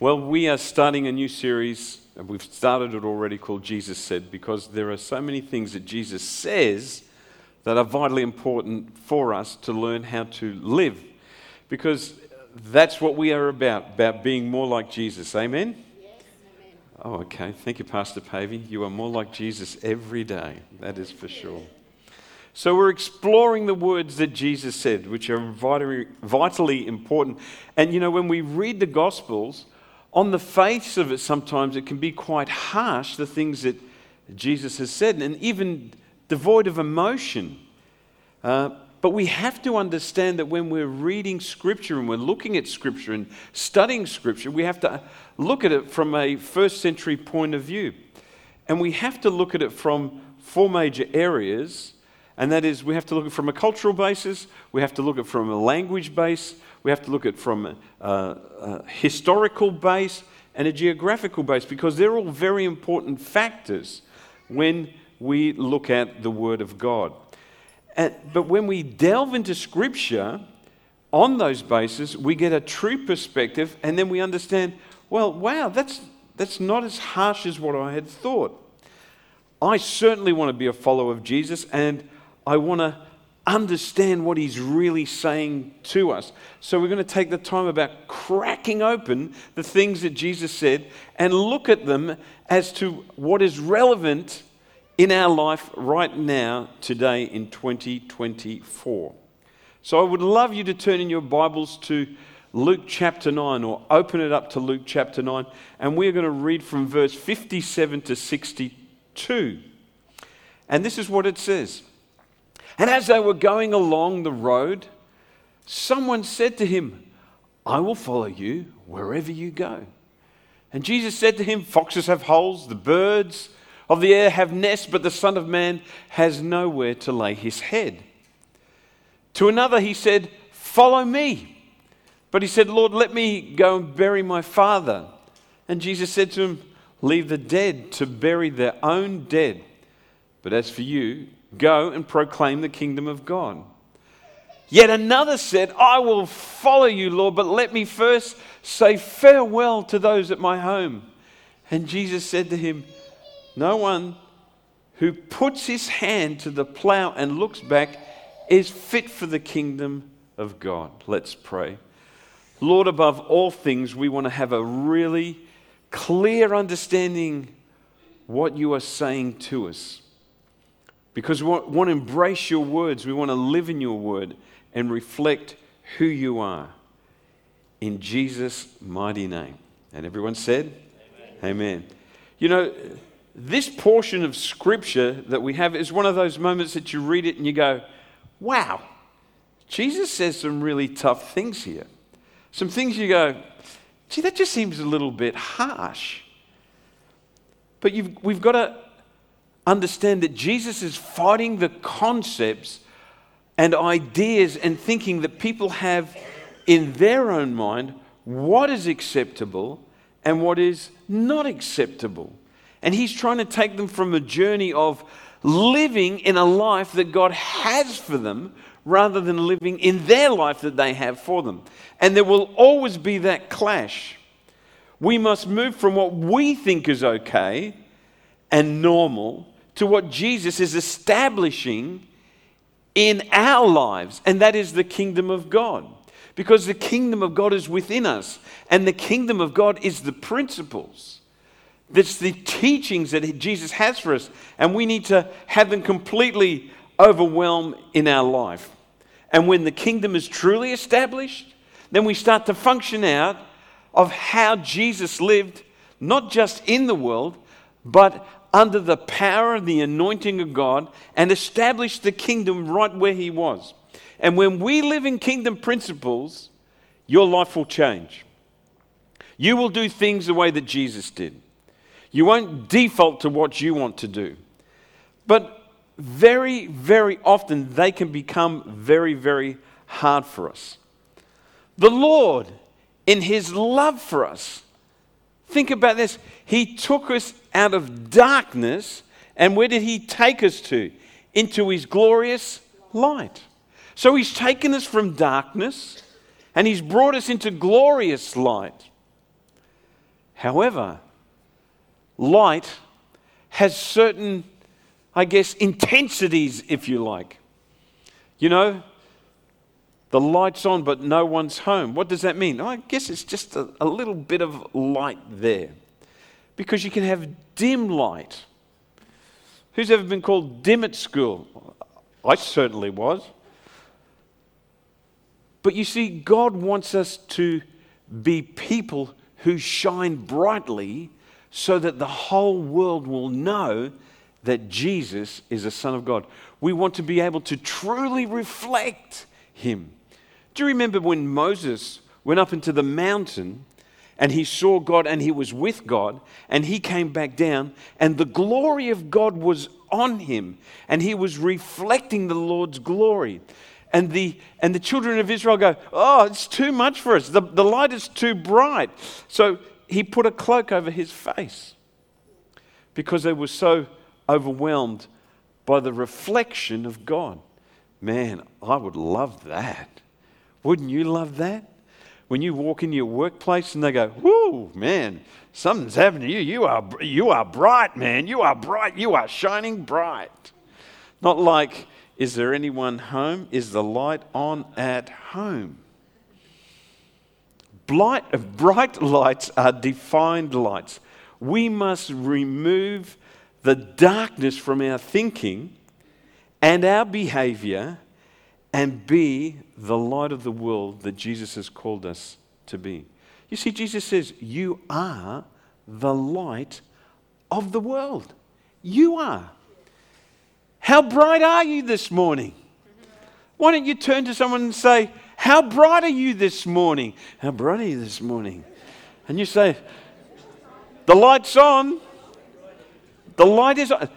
Well, we are starting a new series, and we've started it already called Jesus Said, because there are so many things that Jesus says that are vitally important for us to learn how to live. Because that's what we are about, about being more like Jesus. Amen? Yes, amen. Oh, okay. Thank you, Pastor Pavey. You are more like Jesus every day. That is for sure. So, we're exploring the words that Jesus said, which are vitally, vitally important. And you know, when we read the Gospels, on the face of it, sometimes it can be quite harsh, the things that Jesus has said, and even devoid of emotion. Uh, but we have to understand that when we're reading Scripture and we're looking at Scripture and studying Scripture, we have to look at it from a first century point of view. And we have to look at it from four major areas. And that is, we have to look at it from a cultural basis, we have to look at it from a language base, we have to look at from a, a historical base and a geographical base, because they're all very important factors when we look at the Word of God. And, but when we delve into Scripture on those bases, we get a true perspective, and then we understand, well, wow, that's, that's not as harsh as what I had thought. I certainly want to be a follower of Jesus, and I want to understand what he's really saying to us. So we're going to take the time about cracking open the things that Jesus said and look at them as to what is relevant in our life right now, today in 2024. So I would love you to turn in your Bibles to Luke chapter 9 or open it up to Luke chapter 9, and we're going to read from verse 57 to 62. And this is what it says. And as they were going along the road, someone said to him, I will follow you wherever you go. And Jesus said to him, Foxes have holes, the birds of the air have nests, but the Son of Man has nowhere to lay his head. To another he said, Follow me. But he said, Lord, let me go and bury my father. And Jesus said to him, Leave the dead to bury their own dead. But as for you, go and proclaim the kingdom of God. Yet another said, I will follow you, Lord, but let me first say farewell to those at my home. And Jesus said to him, no one who puts his hand to the plow and looks back is fit for the kingdom of God. Let's pray. Lord, above all things, we want to have a really clear understanding what you are saying to us. Because we want, to embrace your words, we want to live in your word and reflect who you are. In Jesus' mighty name. And everyone said, Amen. Amen. You know, this portion of scripture that we have is one of those moments that you read it and you go, wow, Jesus says some really tough things here. Some things you go, gee, that just seems a little bit harsh. But we've got to understand that Jesus is fighting the concepts and ideas and thinking that people have in their own mind what is acceptable and what is not acceptable. And he's trying to take them from a journey of living in a life that God has for them rather than living in their life that they have for them. And there will always be that clash. We must move from what we think is okay and normal to what Jesus is establishing in our lives, and that is the kingdom of God. Because the kingdom of God is within us, and the kingdom of God is the principles. That's the teachings that Jesus has for us, and we need to have them completely overwhelm in our life. And when the kingdom is truly established, then we start to function out of how Jesus lived, not just in the world, but under the power of the anointing of God and established the kingdom right where He was. And when we live in kingdom principles, your life will change. You will do things the way that Jesus did. You won't default to what you want to do. But very, very often they can become very, very hard for us. The Lord, in His love for us, think about this. He took us out of darkness, and where did He take us to? Into His glorious light. So He's taken us from darkness and He's brought us into glorious light. However, light has certain, I guess, intensities, if you like. You know, the light's on, but no one's home. What does that mean? I guess it's just a, a little bit of light there. Because you can have dim light. Who's ever been called dim at school? I certainly was. But you see, God wants us to be people who shine brightly so that the whole world will know that Jesus is a Son of God. We want to be able to truly reflect Him. Remember when Moses went up into the mountain and he saw God and he was with God and he came back down and the glory of God was on him and he was reflecting the Lord's glory? and the, and the children of Israel go, Oh, it's too much for us. The, the light is too bright. So he put a cloak over his face because they were so overwhelmed by the reflection of God. Man, I would love that. Wouldn't you love that? When you walk in your workplace and they go, Whoo, man, something's happening to you. You are, you are bright, man. You are bright. You are shining bright. Not like, is there anyone home? Is the light on at home? Blight, bright lights are defined lights. We must remove the darkness from our thinking and our behavior and be the light of the world that Jesus has called us to be. You see, Jesus says, You are the light of the world. You are. How bright are you this morning? Why don't you turn to someone and say, How bright are you this morning? How bright are you this morning? And you say, The light's on. The light is on.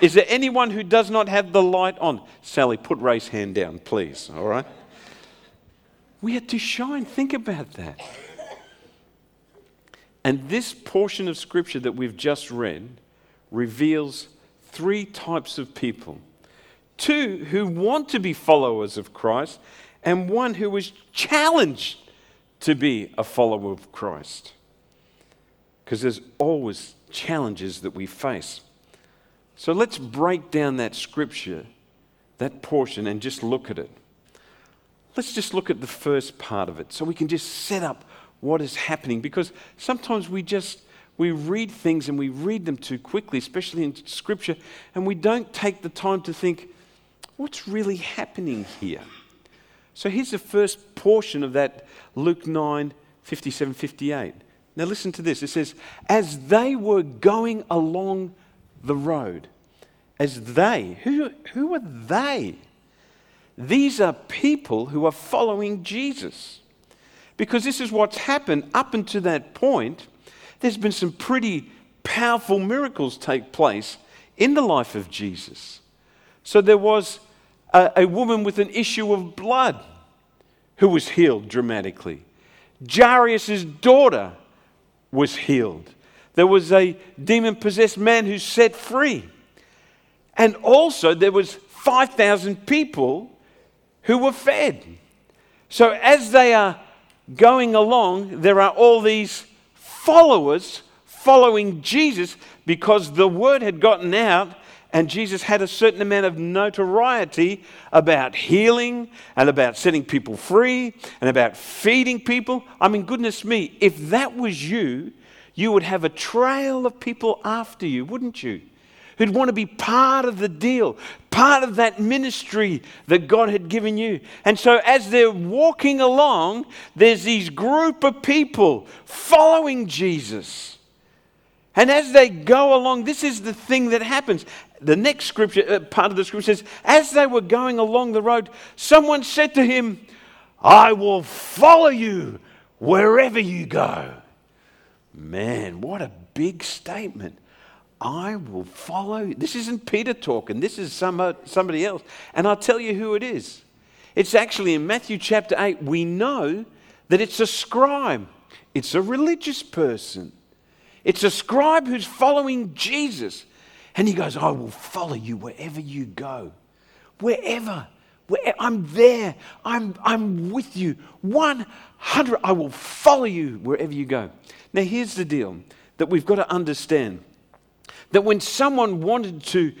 Is there anyone who does not have the light on? Sally, put Ray's hand down, please. All right? We are to shine. Think about that. And this portion of scripture that we've just read reveals three types of people two who want to be followers of Christ, and one who was challenged to be a follower of Christ. Because there's always challenges that we face. So let's break down that scripture, that portion, and just look at it. Let's just look at the first part of it so we can just set up what is happening because sometimes we just we read things and we read them too quickly, especially in Scripture, and we don't take the time to think, what's really happening here? So here's the first portion of that Luke 9 57 58. Now listen to this. It says, As they were going along the road, as they, who, who are they? These are people who are following Jesus. Because this is what's happened up until that point there's been some pretty powerful miracles take place in the life of Jesus. So there was a, a woman with an issue of blood who was healed dramatically. Jairus' daughter was healed. There was a demon possessed man who set free. And also there was 5,000 people who were fed. So as they are going along, there are all these followers following Jesus because the word had gotten out and Jesus had a certain amount of notoriety about healing and about setting people free and about feeding people. I mean, goodness me, if that was you, you would have a trail of people after you, wouldn't you? who'd want to be part of the deal, part of that ministry that God had given you. And so, as they're walking along, there's these group of people following Jesus. And as they go along, this is the thing that happens. The next scripture, uh, part of the scripture says, as they were going along the road, someone said to him, I will follow you wherever you go. Man, what a big statement. I will follow. This isn't Peter talking, this is some, somebody else. And I'll tell you who it is. It's actually in Matthew chapter 8, we know that it's a scribe, it's a religious person. It's a scribe who's following Jesus. And he goes, I will follow you wherever you go. Wherever. Where, I'm there. I'm, I'm with you. 100. I will follow you wherever you go. Now, here's the deal that we've got to understand that when someone wanted to,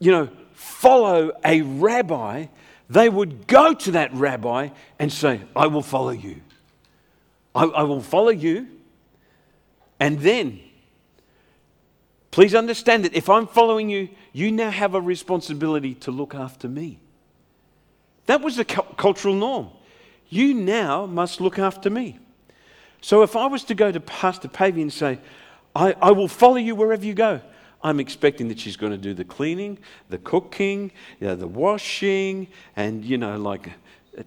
you know, follow a rabbi, they would go to that rabbi and say, I will follow you. I, I will follow you. And then, please understand that if I'm following you, you now have a responsibility to look after me. That was the cu- cultural norm. You now must look after me. So if I was to go to Pastor Pavey and say, I, I will follow you wherever you go, I'm expecting that she's going to do the cleaning, the cooking, you know, the washing, and, you know, like, uh,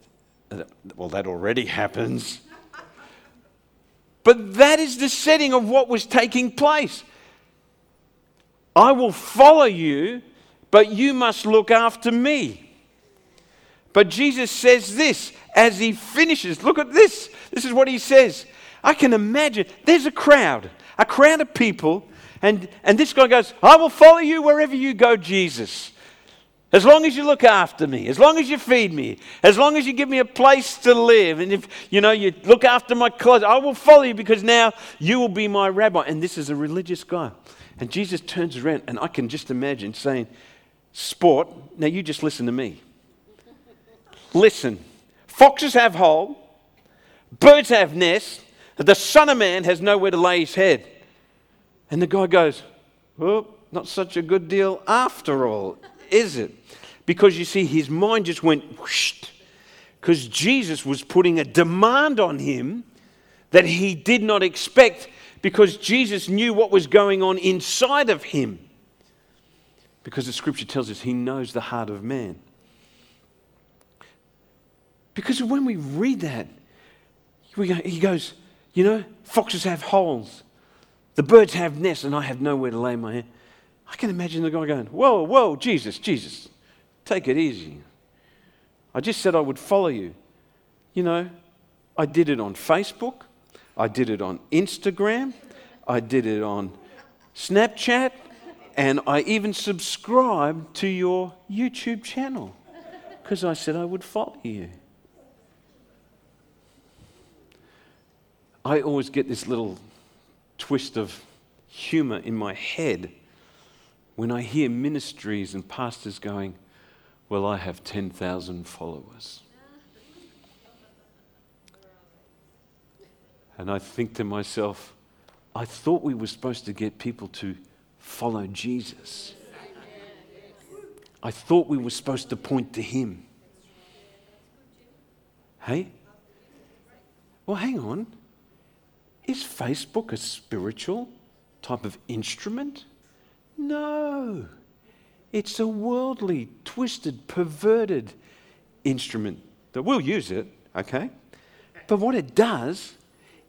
uh, well, that already happens. But that is the setting of what was taking place. I will follow you, but you must look after me. But Jesus says this as he finishes. Look at this. This is what he says. I can imagine there's a crowd, a crowd of people, and, and this guy goes, I will follow you wherever you go, Jesus. As long as you look after me, as long as you feed me, as long as you give me a place to live, and if you know you look after my clothes, I will follow you because now you will be my rabbi. And this is a religious guy. And Jesus turns around, and I can just imagine saying, Sport, now you just listen to me. Listen, foxes have hole, birds have nests, the Son of Man has nowhere to lay his head. And the guy goes, Well, not such a good deal after all is it? Because you see, his mind just went whoosh, because Jesus was putting a demand on him that he did not expect because Jesus knew what was going on inside of him. Because the scripture tells us he knows the heart of man. Because when we read that, he goes, You know, foxes have holes, the birds have nests, and I have nowhere to lay my head. I can imagine the guy going, Whoa, whoa, Jesus, Jesus, take it easy. I just said I would follow you. You know, I did it on Facebook, I did it on Instagram, I did it on Snapchat, and I even subscribed to your YouTube channel because I said I would follow you. I always get this little twist of humor in my head when I hear ministries and pastors going, Well, I have 10,000 followers. And I think to myself, I thought we were supposed to get people to follow Jesus. I thought we were supposed to point to Him. Hey? Well, hang on. Is Facebook a spiritual type of instrument? No. It's a worldly, twisted, perverted instrument that we'll use it, okay? But what it does,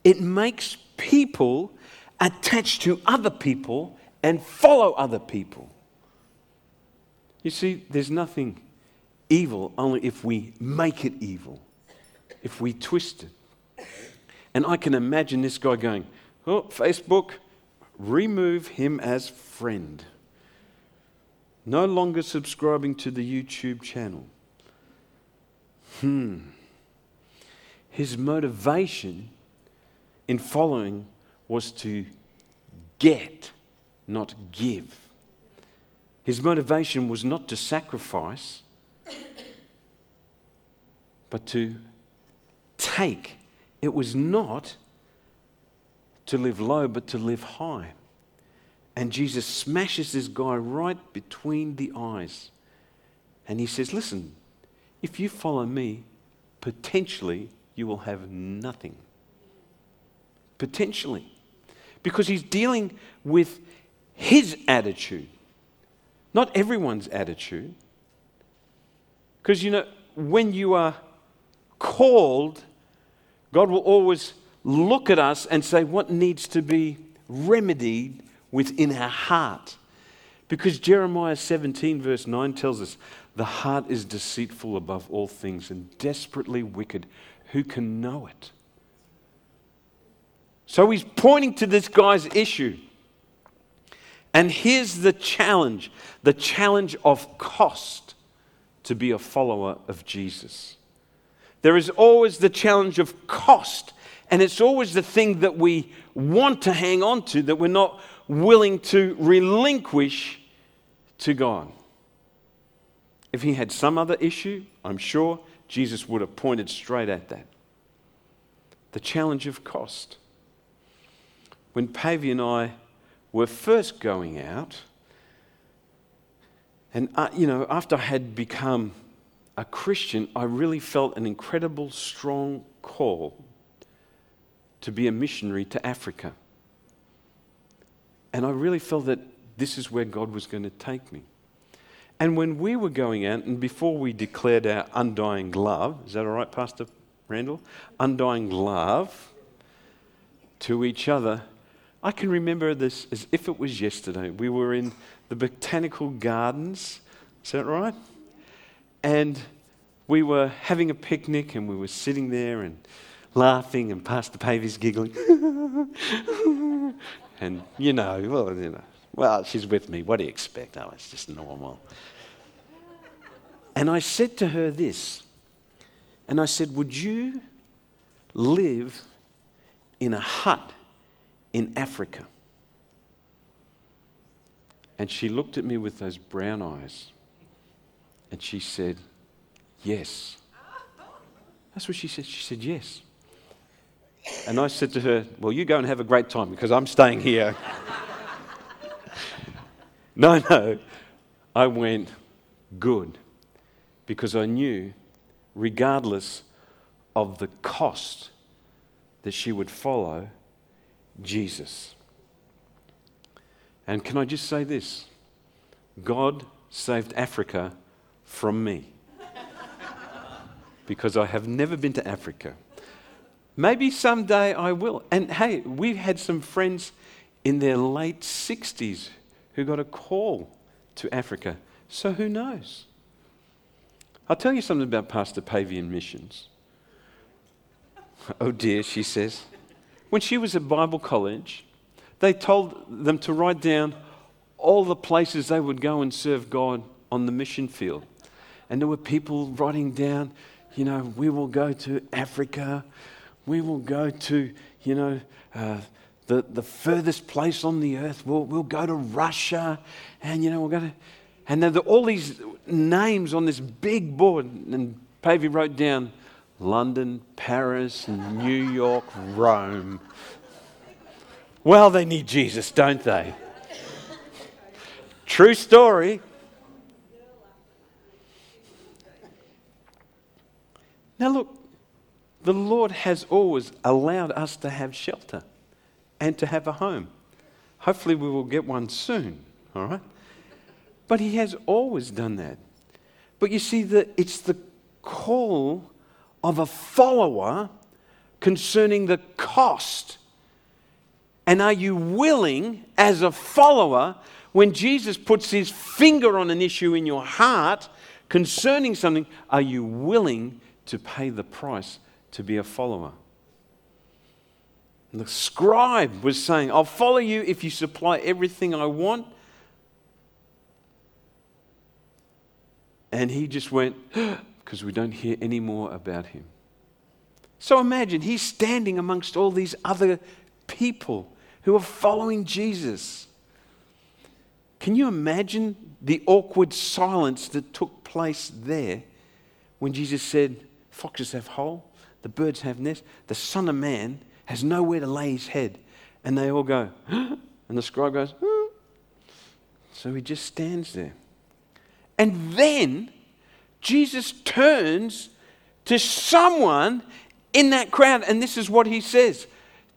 it makes people attach to other people and follow other people. You see, there's nothing evil only if we make it evil, if we twist it. And I can imagine this guy going, Oh, Facebook, remove him as friend. No longer subscribing to the YouTube channel. Hmm. His motivation in following was to get, not give. His motivation was not to sacrifice, but to take. It was not to live low, but to live high. And Jesus smashes this guy right between the eyes. And he says, Listen, if you follow me, potentially you will have nothing. Potentially. Because he's dealing with his attitude, not everyone's attitude. Because, you know, when you are called, God will always look at us and say, What needs to be remedied within our heart. Because Jeremiah 17, verse 9 tells us the heart is deceitful above all things and desperately wicked. Who can know it? So he's pointing to this guy's issue. And here's the challenge the challenge of cost to be a follower of Jesus. There is always the challenge of cost, and it's always the thing that we want to hang on to that we're not willing to relinquish to God. If he had some other issue, I'm sure Jesus would have pointed straight at that. The challenge of cost. When Pavey and I were first going out, and uh, you know, after I had become a Christian, I really felt an incredible, strong call to be a missionary to Africa. And I really felt that this is where God was going to take me. And when we were going out, and before we declared our undying love, is that all right, Pastor Randall? Undying love to each other, I can remember this as if it was yesterday. We were in the botanical gardens, is that right? And we were having a picnic and we were sitting there and laughing, and Pastor Pavey's giggling. and you know, well, you know, well, she's with me. What do you expect? Oh, it's just normal. And I said to her this, and I said, Would you live in a hut in Africa? And she looked at me with those brown eyes and she said, Yes. That's what she said. She said, Yes. And I said to her, Well, you go and have a great time because I'm staying here. no, no. I went, Good. Because I knew, regardless of the cost, that she would follow Jesus. And can I just say this? God saved Africa from me because I have never been to Africa. Maybe someday I will. And hey, we've had some friends in their late 60s who got a call to Africa. So who knows? I'll tell you something about Pastor Pavey and missions. Oh dear, she says. When she was at Bible college, they told them to write down all the places they would go and serve God on the mission field. And there were people writing down, you know, we will go to Africa, we will go to, you know, uh, the, the furthest place on the earth. We'll, we'll go to Russia, and, you know, we'll go to. And there are all these names on this big board. And Pavey wrote down London, Paris, New York, Rome. Well, they need Jesus, don't they? True story. Now, look, the Lord has always allowed us to have shelter and to have a home. Hopefully, we will get one soon, all right? But He has always done that. But you see, that it's the call of a follower concerning the cost. And are you willing, as a follower, when Jesus puts his finger on an issue in your heart concerning something, are you willing to pay the price to be a follower. The scribe was saying, I'll follow you if you supply everything I want. And he just went, because we don't hear any more about him. So imagine he's standing amongst all these other people who are following Jesus. Can you imagine the awkward silence that took place there when Jesus said, Foxes have hole, the birds have nest, The Son of Man has nowhere to lay his head. And they all go, and the scribe goes, hmm. so he just stands there. And then Jesus turns to someone in that crowd, and this is what he says.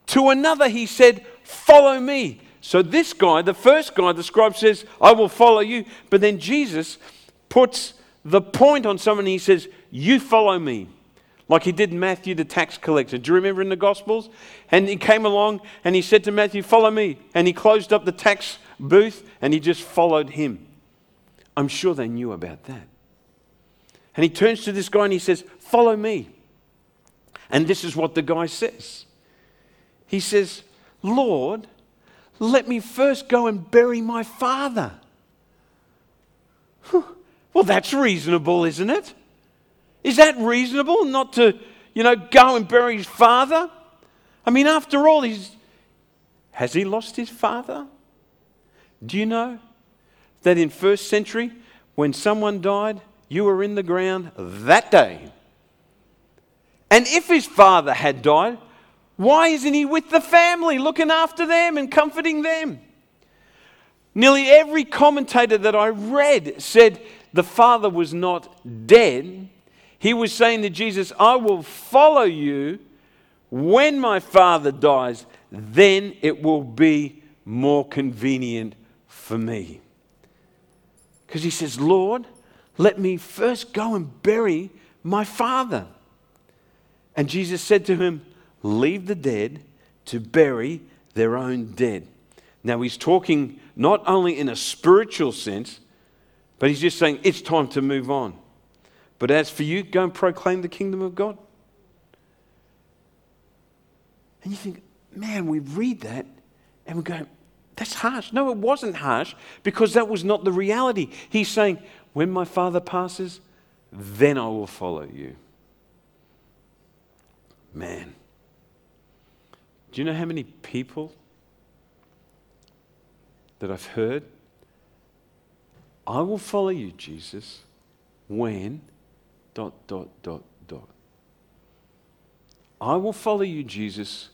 To another, he said, Follow me. So this guy, the first guy, the scribe says, I will follow you. But then Jesus puts the point on someone, he says, You follow me. like he did Matthew the tax collector. Do you remember in the Gospels? And he came along and he said to Matthew, Follow me. And he closed up the tax booth and he just followed him. I'm sure they knew about that. And he turns to this guy and he says, Follow me. And this is what the guy says He says, Lord, let me first go and bury my father. Well, that's reasonable, isn't it? Is that reasonable not to, you know, go and bury his father? I mean, after all, he's, has he lost his father? Do you know that in first century, when someone died, you were in the ground that day? And if his father had died, why isn't he with the family, looking after them and comforting them? Nearly every commentator that I read said the father was not dead, he was saying to Jesus, I will follow you when my father dies, then it will be more convenient for me. Because he says, Lord, let me first go and bury my father. And Jesus said to him, Leave the dead to bury their own dead. Now he's talking not only in a spiritual sense, but he's just saying it's time to move on. But as for you, go and proclaim the kingdom of God. And you think, man, we read that and we go, that's harsh. No, it wasn't harsh because that was not the reality. He's saying, when my father passes, then I will follow you. Man. Do you know how many people that I've heard? I will follow you, Jesus, when dot, dot, dot, dot. I will follow you, Jesus,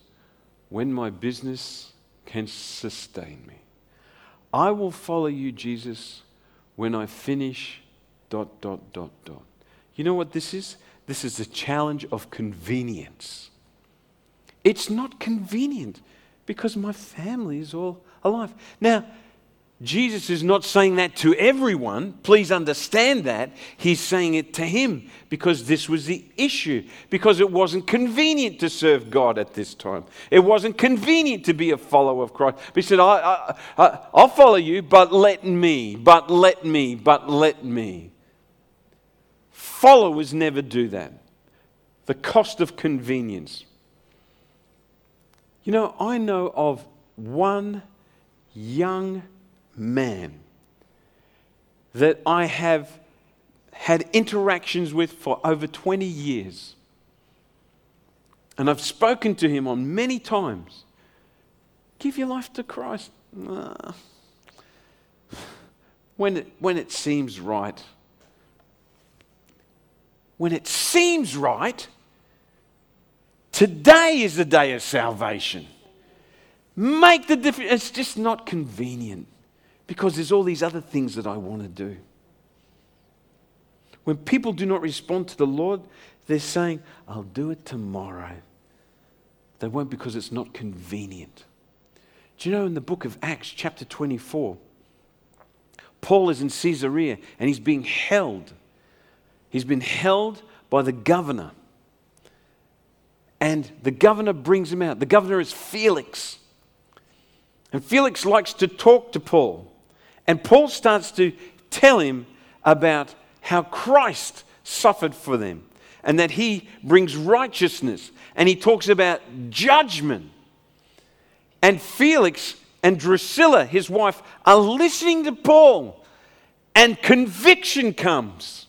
when my business can sustain me. I will follow you, Jesus, when I finish dot, dot, dot, dot. You know what this is? This is the challenge of convenience. It's not convenient because my family is all alive. Now, Jesus is not saying that to everyone. Please understand that. He's saying it to him because this was the issue, because it wasn't convenient to serve God at this time. It wasn't convenient to be a follower of Christ. But he said, I, I, I'll follow you, but let me, but let me, but let me. Followers never do that. The cost of convenience. You know, I know of one young man that I have had interactions with for over 20 years. And I've spoken to him on many times. Give your life to Christ. When it, when it seems right. When it seems right, today is the day of salvation. Make the difference. It's just not convenient because there's all these other things that I want to do. When people do not respond to the Lord, they're saying, I'll do it tomorrow. They won't because it's not convenient. Do you know in the book of Acts, chapter 24, Paul is in Caesarea and he's being held. He's been held by the governor. And the governor brings him out. The governor is Felix. And Felix likes to talk to Paul. And Paul starts to tell him about how Christ suffered for them and that he brings righteousness. And he talks about judgment. And Felix and Drusilla, his wife, are listening to Paul, and conviction comes.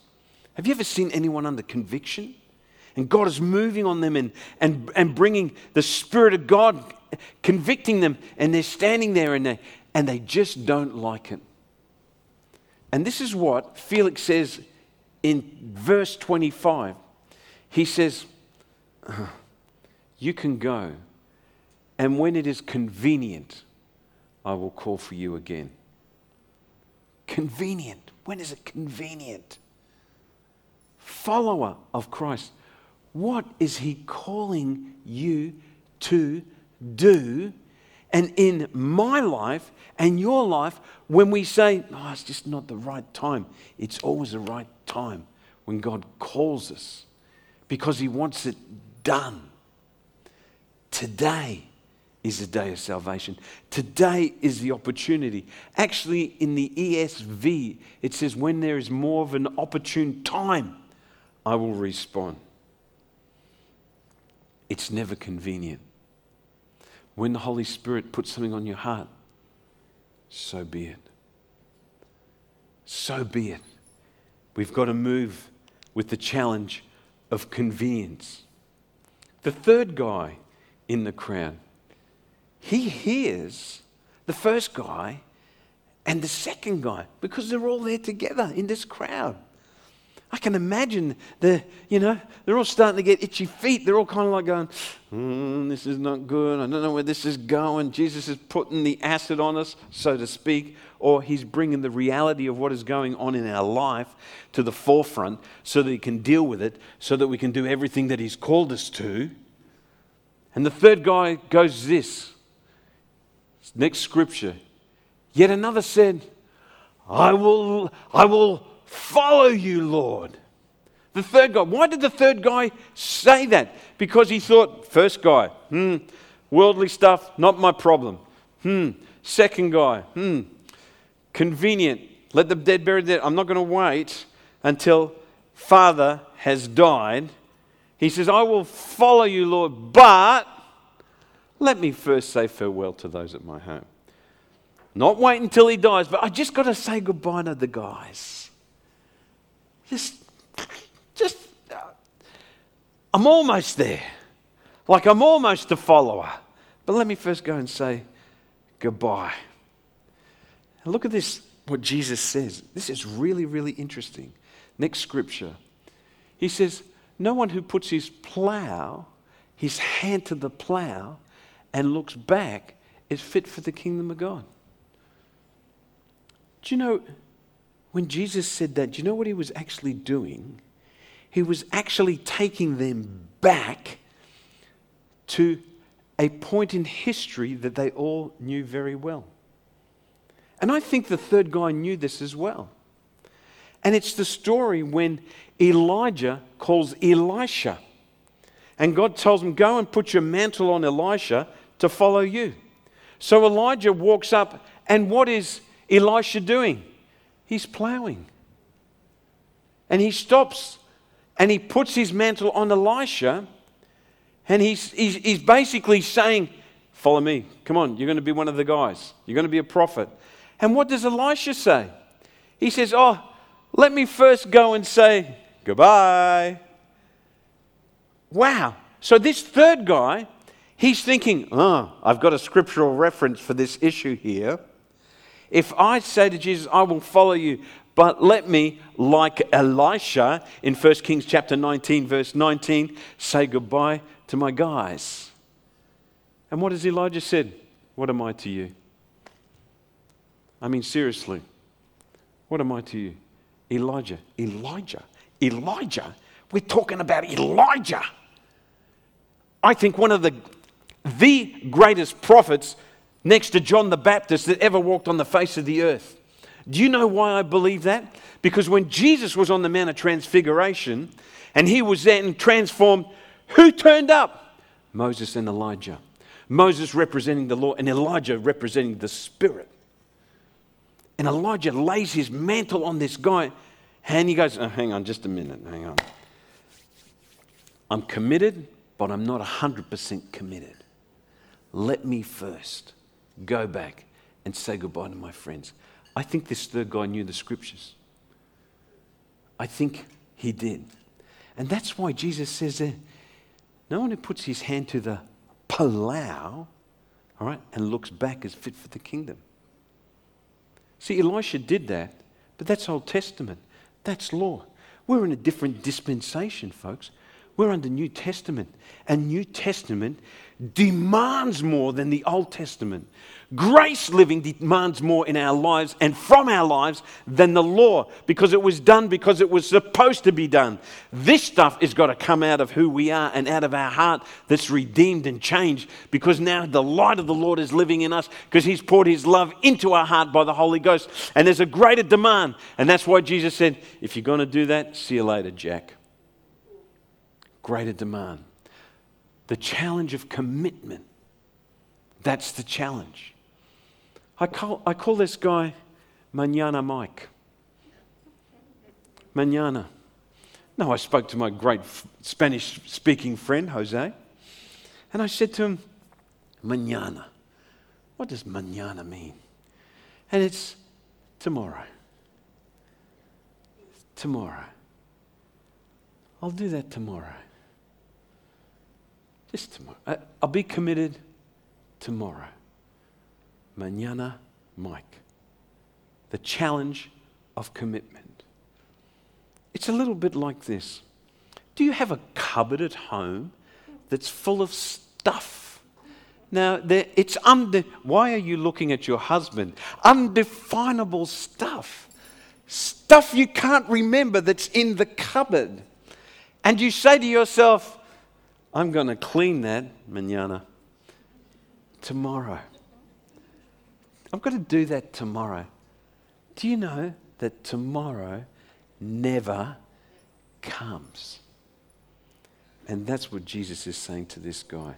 Have you ever seen anyone under conviction? And God is moving on them and, and, and bringing the Spirit of God, convicting them, and they're standing there and they, and they just don't like it. And this is what Felix says in verse 25. He says, uh-huh, You can go, and when it is convenient, I will call for you again. Convenient. When is it convenient? Follower of Christ. What is he calling you to do? And in my life and your life, when we say, oh, it's just not the right time, it's always the right time when God calls us. because He wants it done. Today is the day of salvation. Today is the opportunity. Actually, in the ESV, it says, when there is more of an opportune time, I will respond. It's never convenient. When the Holy Spirit puts something on your heart, so be it. So be it. We've got to move with the challenge of convenience. The third guy in the crowd, he hears the first guy and the second guy because they're all there together in this crowd. I can imagine the, you know, they're all starting to get itchy feet. They're all kind of like going, mm, this is not good. I don't know where this is going. Jesus is putting the acid on us, so to speak, or he's bringing the reality of what is going on in our life to the forefront so that he can deal with it, so that we can do everything that he's called us to. And the third guy goes this. Next scripture. Yet another said, I will, I will Follow you, Lord. The third guy. Why did the third guy say that? Because he thought, first guy, hmm, worldly stuff, not my problem. Hmm, second guy, hmm, convenient. Let the dead bury the dead. I'm not going to wait until father has died. He says, I will follow you, Lord, but let me first say farewell to those at my home. Not wait until he dies, but I just got to say goodbye to the guys. Just, just, uh, I'm almost there. Like I'm almost a follower. But let me first go and say goodbye. And look at this, what Jesus says. This is really, really interesting. Next scripture. He says, No one who puts his plow, his hand to the plow, and looks back is fit for the kingdom of God. Do you know when Jesus said that, do you know what he was actually doing? He was actually taking them back to a point in history that they all knew very well. And I think the third guy knew this as well. And it's the story when Elijah calls Elisha. And God tells him, Go and put your mantle on Elisha to follow you. So Elijah walks up, and what is Elisha doing? He's plowing. And he stops and he puts his mantle on Elisha and he's, he's, he's basically saying, Follow me. Come on, you're going to be one of the guys. You're going to be a prophet. And what does Elisha say? He says, Oh, let me first go and say goodbye. Wow. So this third guy, he's thinking, Oh, I've got a scriptural reference for this issue here. If I say to Jesus, I will follow you, but let me, like Elisha in 1 Kings chapter 19, verse 19, say goodbye to my guys. And what has Elijah said? What am I to you? I mean, seriously, what am I to you? Elijah, Elijah, Elijah. We're talking about Elijah. I think one of the, the greatest prophets next to John the Baptist that ever walked on the face of the earth. Do you know why I believe that? Because when Jesus was on the Mount of Transfiguration and he was then transformed, who turned up? Moses and Elijah. Moses representing the law and Elijah representing the Spirit. And Elijah lays his mantle on this guy and he goes, oh, Hang on just a minute, hang on. I'm committed, but I'm not 100% committed. Let me first go back and say goodbye to my friends. I think this third guy knew the scriptures. I think he did. And that's why Jesus says that no one who puts his hand to the plow, all right, and looks back is fit for the kingdom. See, Elisha did that, but that's Old Testament. That's law. We're in a different dispensation, folks. We're under New Testament. And New Testament demands more than the Old Testament. Grace living demands more in our lives and from our lives than the law because it was done because it was supposed to be done. This stuff has got to come out of who we are and out of our heart that's redeemed and changed because now the light of the Lord is living in us because He's poured His love into our heart by the Holy Ghost. And there's a greater demand. And that's why Jesus said, if you're going to do that, see you later, Jack. Greater demand. The challenge of commitment. That's the challenge. I call, I call this guy Manana Mike. Manana. No, I spoke to my great Spanish speaking friend, Jose, and I said to him, Manana. What does manana mean? And it's tomorrow. Tomorrow. I'll do that tomorrow. Just tomorrow. Uh, I'll be committed tomorrow. Manana Mike. The challenge of commitment. It's a little bit like this. Do you have a cupboard at home that's full of stuff? Now, it's unde- why are you looking at your husband? Undefinable stuff. Stuff you can't remember that's in the cupboard. And you say to yourself, I'm going to clean that manana tomorrow. I've got to do that tomorrow. Do you know that tomorrow never comes? And that's what Jesus is saying to this guy.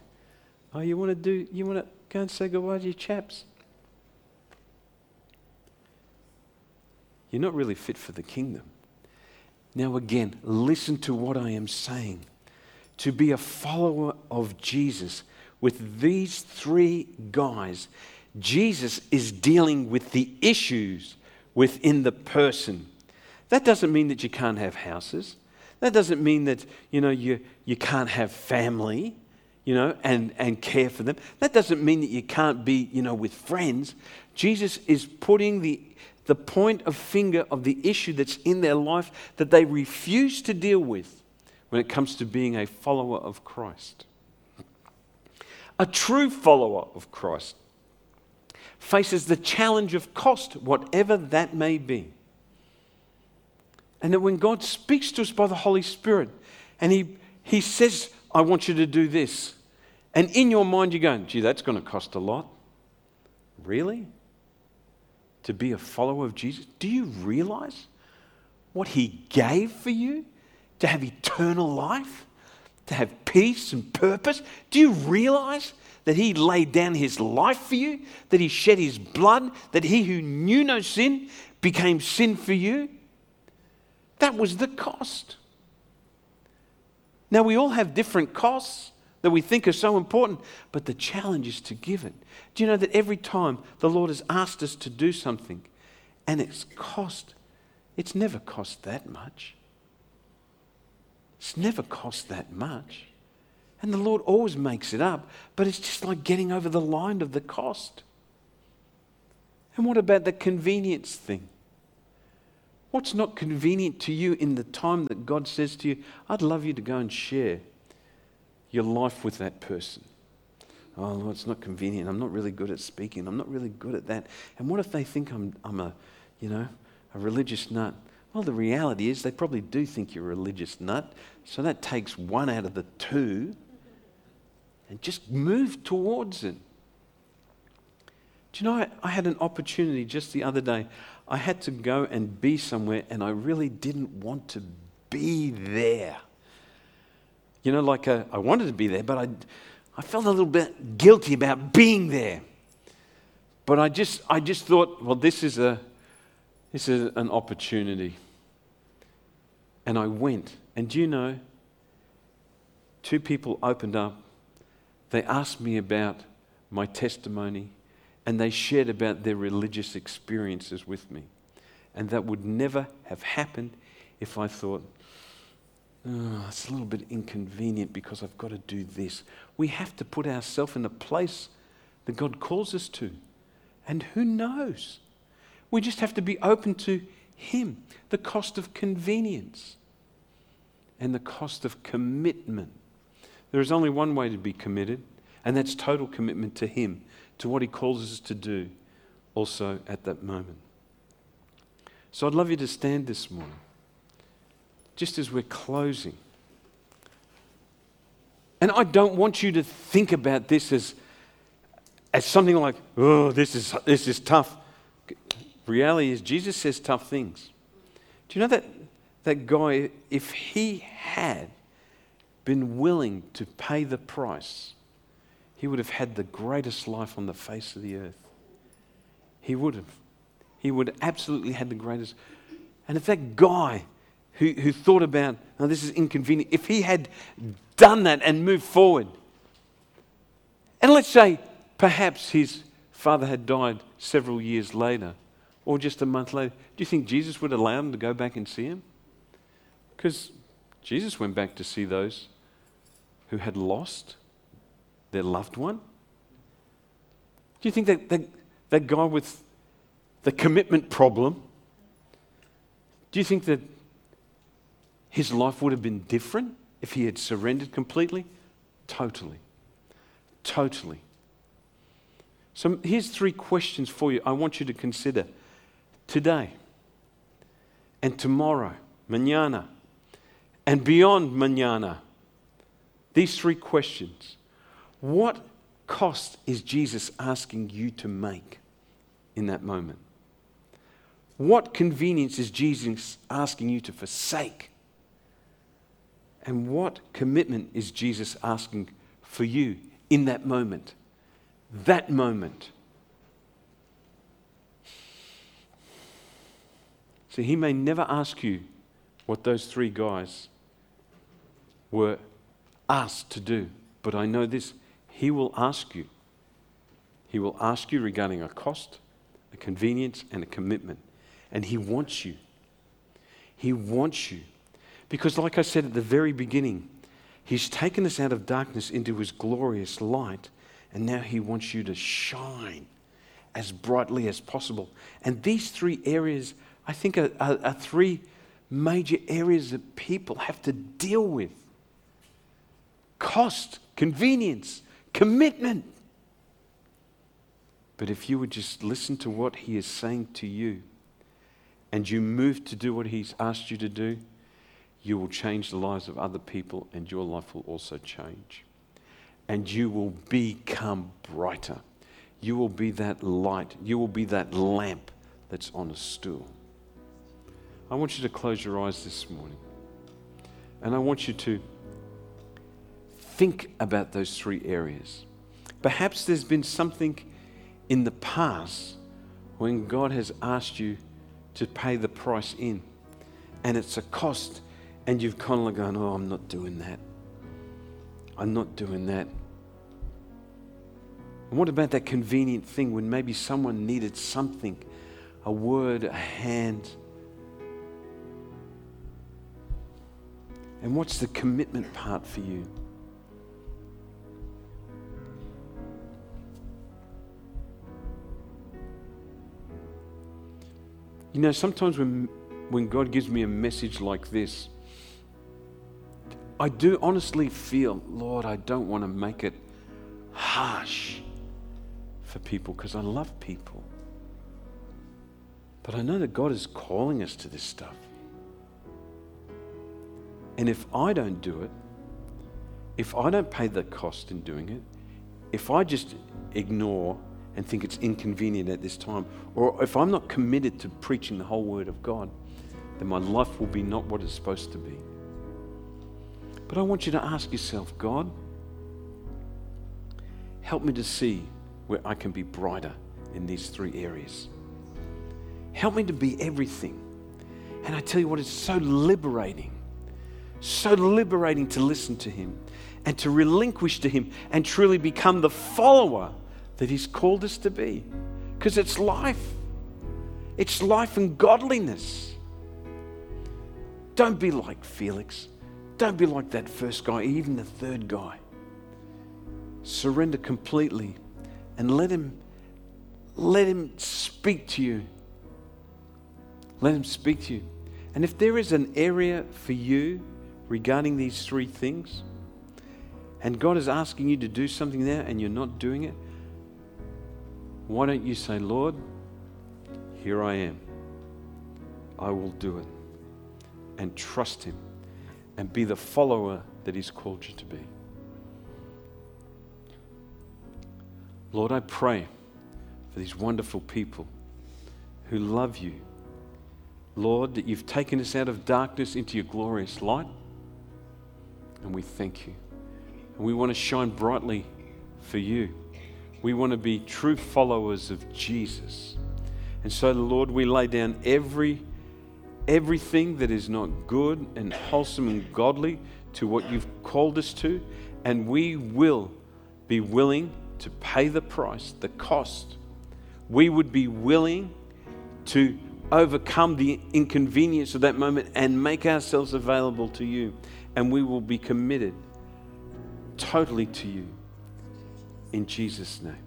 Oh, you want to do, you want to go and say goodbye to your chaps? You're not really fit for the kingdom. Now, again, listen to what I am saying. To be a follower of Jesus with these three guys, Jesus is dealing with the issues within the person. That doesn't mean that you can't have houses. That doesn't mean that, you know, you, you can't have family, you know, and, and care for them. That doesn't mean that you can't be, you know, with friends. Jesus is putting the, the point of finger of the issue that's in their life that they refuse to deal with when it comes to being a follower of Christ. A true follower of Christ faces the challenge of cost, whatever that may be. And that when God speaks to us by the Holy Spirit and He, he says, I want you to do this, and in your mind you're going, gee, that's going to cost a lot. Really? To be a follower of Jesus? Do you realize what He gave for you to have eternal life? To have peace and purpose? Do you realize that he laid down his life for you, that he shed his blood, that he who knew no sin became sin for you. That was the cost. Now, we all have different costs that we think are so important, but the challenge is to give it. Do you know that every time the Lord has asked us to do something and it's cost, it's never cost that much? It's never cost that much. And the Lord always makes it up, but it's just like getting over the line of the cost. And what about the convenience thing? What's not convenient to you in the time that God says to you, I'd love you to go and share your life with that person? Oh, Lord, it's not convenient. I'm not really good at speaking. I'm not really good at that. And what if they think I'm, I'm a, you know, a religious nut? Well, the reality is they probably do think you're a religious nut. So that takes one out of the two and just move towards it. Do you know, I, had an opportunity just the other day. I had to go and be somewhere, and I really didn't want to be there. You know, like uh, I wanted to be there, but I, I felt a little bit guilty about being there. But I just, I just thought, well, this is, a, this is an opportunity. And I went. And do you know, two people opened up they asked me about my testimony and they shared about their religious experiences with me. And that would never have happened if I thought, oh, it's a little bit inconvenient because I've got to do this. We have to put ourselves in a place that God calls us to. And who knows? We just have to be open to Him, the cost of convenience and the cost of commitment. There is only one way to be committed, and that's total commitment to Him, to what He calls us to do also at that moment. So I'd love you to stand this morning, just as we're closing. And I don't want you to think about this as, as something like, oh, this is, this is tough. Reality is, Jesus says tough things. Do you know that, that guy, if he had been willing to pay the price, he would have had the greatest life on the face of the earth. He would have. He would have absolutely had the greatest. And if that guy who, who thought about, oh, this is inconvenient, if he had done that and moved forward, and let's say perhaps his father had died several years later or just a month later, do you think Jesus would allow him to go back and see him? Because Jesus went back to see those who had lost their loved one. Do you think that, that, that guy with the commitment problem, do you think that his life would have been different if he had surrendered completely? Totally. Totally. So here's three questions for you I want you to consider today and tomorrow, mañana, and beyond mañana. These three questions. What cost is Jesus asking you to make in that moment? What convenience is Jesus asking you to forsake? And what commitment is Jesus asking for you in that moment? That moment. See, he may never ask you what those three guys were asked to do, but I know this he will ask you. He will ask you regarding a cost, a convenience, and a commitment. And he wants you. He wants you. Because, like I said at the very beginning, he's taken us out of darkness into his glorious light, and now he wants you to shine as brightly as possible. And these three areas I think, are, are, are three major areas that people have to deal with cost, convenience, commitment. But if you would just listen to what he is saying to you and you move to do what he's asked you to do, you will change the lives of other people and your life will also change. And you will become brighter. You will be that light. You will be that lamp that's on a stool. I want you to close your eyes this morning. And I want you to think about those three areas. Perhaps there's been something in the past when God has asked you to pay the price in, and it's a cost, and you've kind of gone, Oh, I'm not doing that. I'm not doing that. And what about that convenient thing when maybe someone needed something, a word, a hand? And what's the commitment part for you? You know, sometimes when, when God gives me a message like this, I do honestly feel, Lord, I don't want to make it harsh for people because I love people. But I know that God is calling us to this stuff. And if I don't do it, if I don't pay the cost in doing it, if I just ignore and think it's inconvenient at this time, or if I'm not committed to preaching the whole Word of God, then my life will be not what it's supposed to be. But I want you to ask yourself, God, help me to see where I can be brighter in these three areas. Help me to be everything. And I tell you what, it's so liberating so liberating to listen to Him and to relinquish to Him and truly become the follower that He's called us to be. Because it's life, it's life and godliness. Don't be like Felix. Don't be like that first guy, even the third guy. Surrender completely and let him let him speak to you. Let him speak to you. And if there is an area for you regarding these three things, and God is asking you to do something there and you're not doing it, why don't you say, Lord, here I am. I will do it. And trust Him and be the follower that He's called you to be. Lord, I pray for these wonderful people who love you. Lord, that you've taken us out of darkness into your glorious light. And we thank you. And we want to shine brightly for you. We want to be true followers of Jesus. And so, Lord, we lay down every everything that is not good and wholesome and godly to what you've called us to, and we will be willing to pay the price, the cost. We would be willing to overcome the inconvenience of that moment and make ourselves available to you. And we will be committed totally to you. In Jesus' name.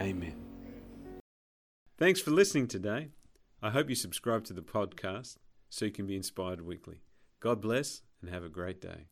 Amen. Thanks for listening today. I hope you subscribe to the podcast so you can be inspired weekly. God bless and have a great day.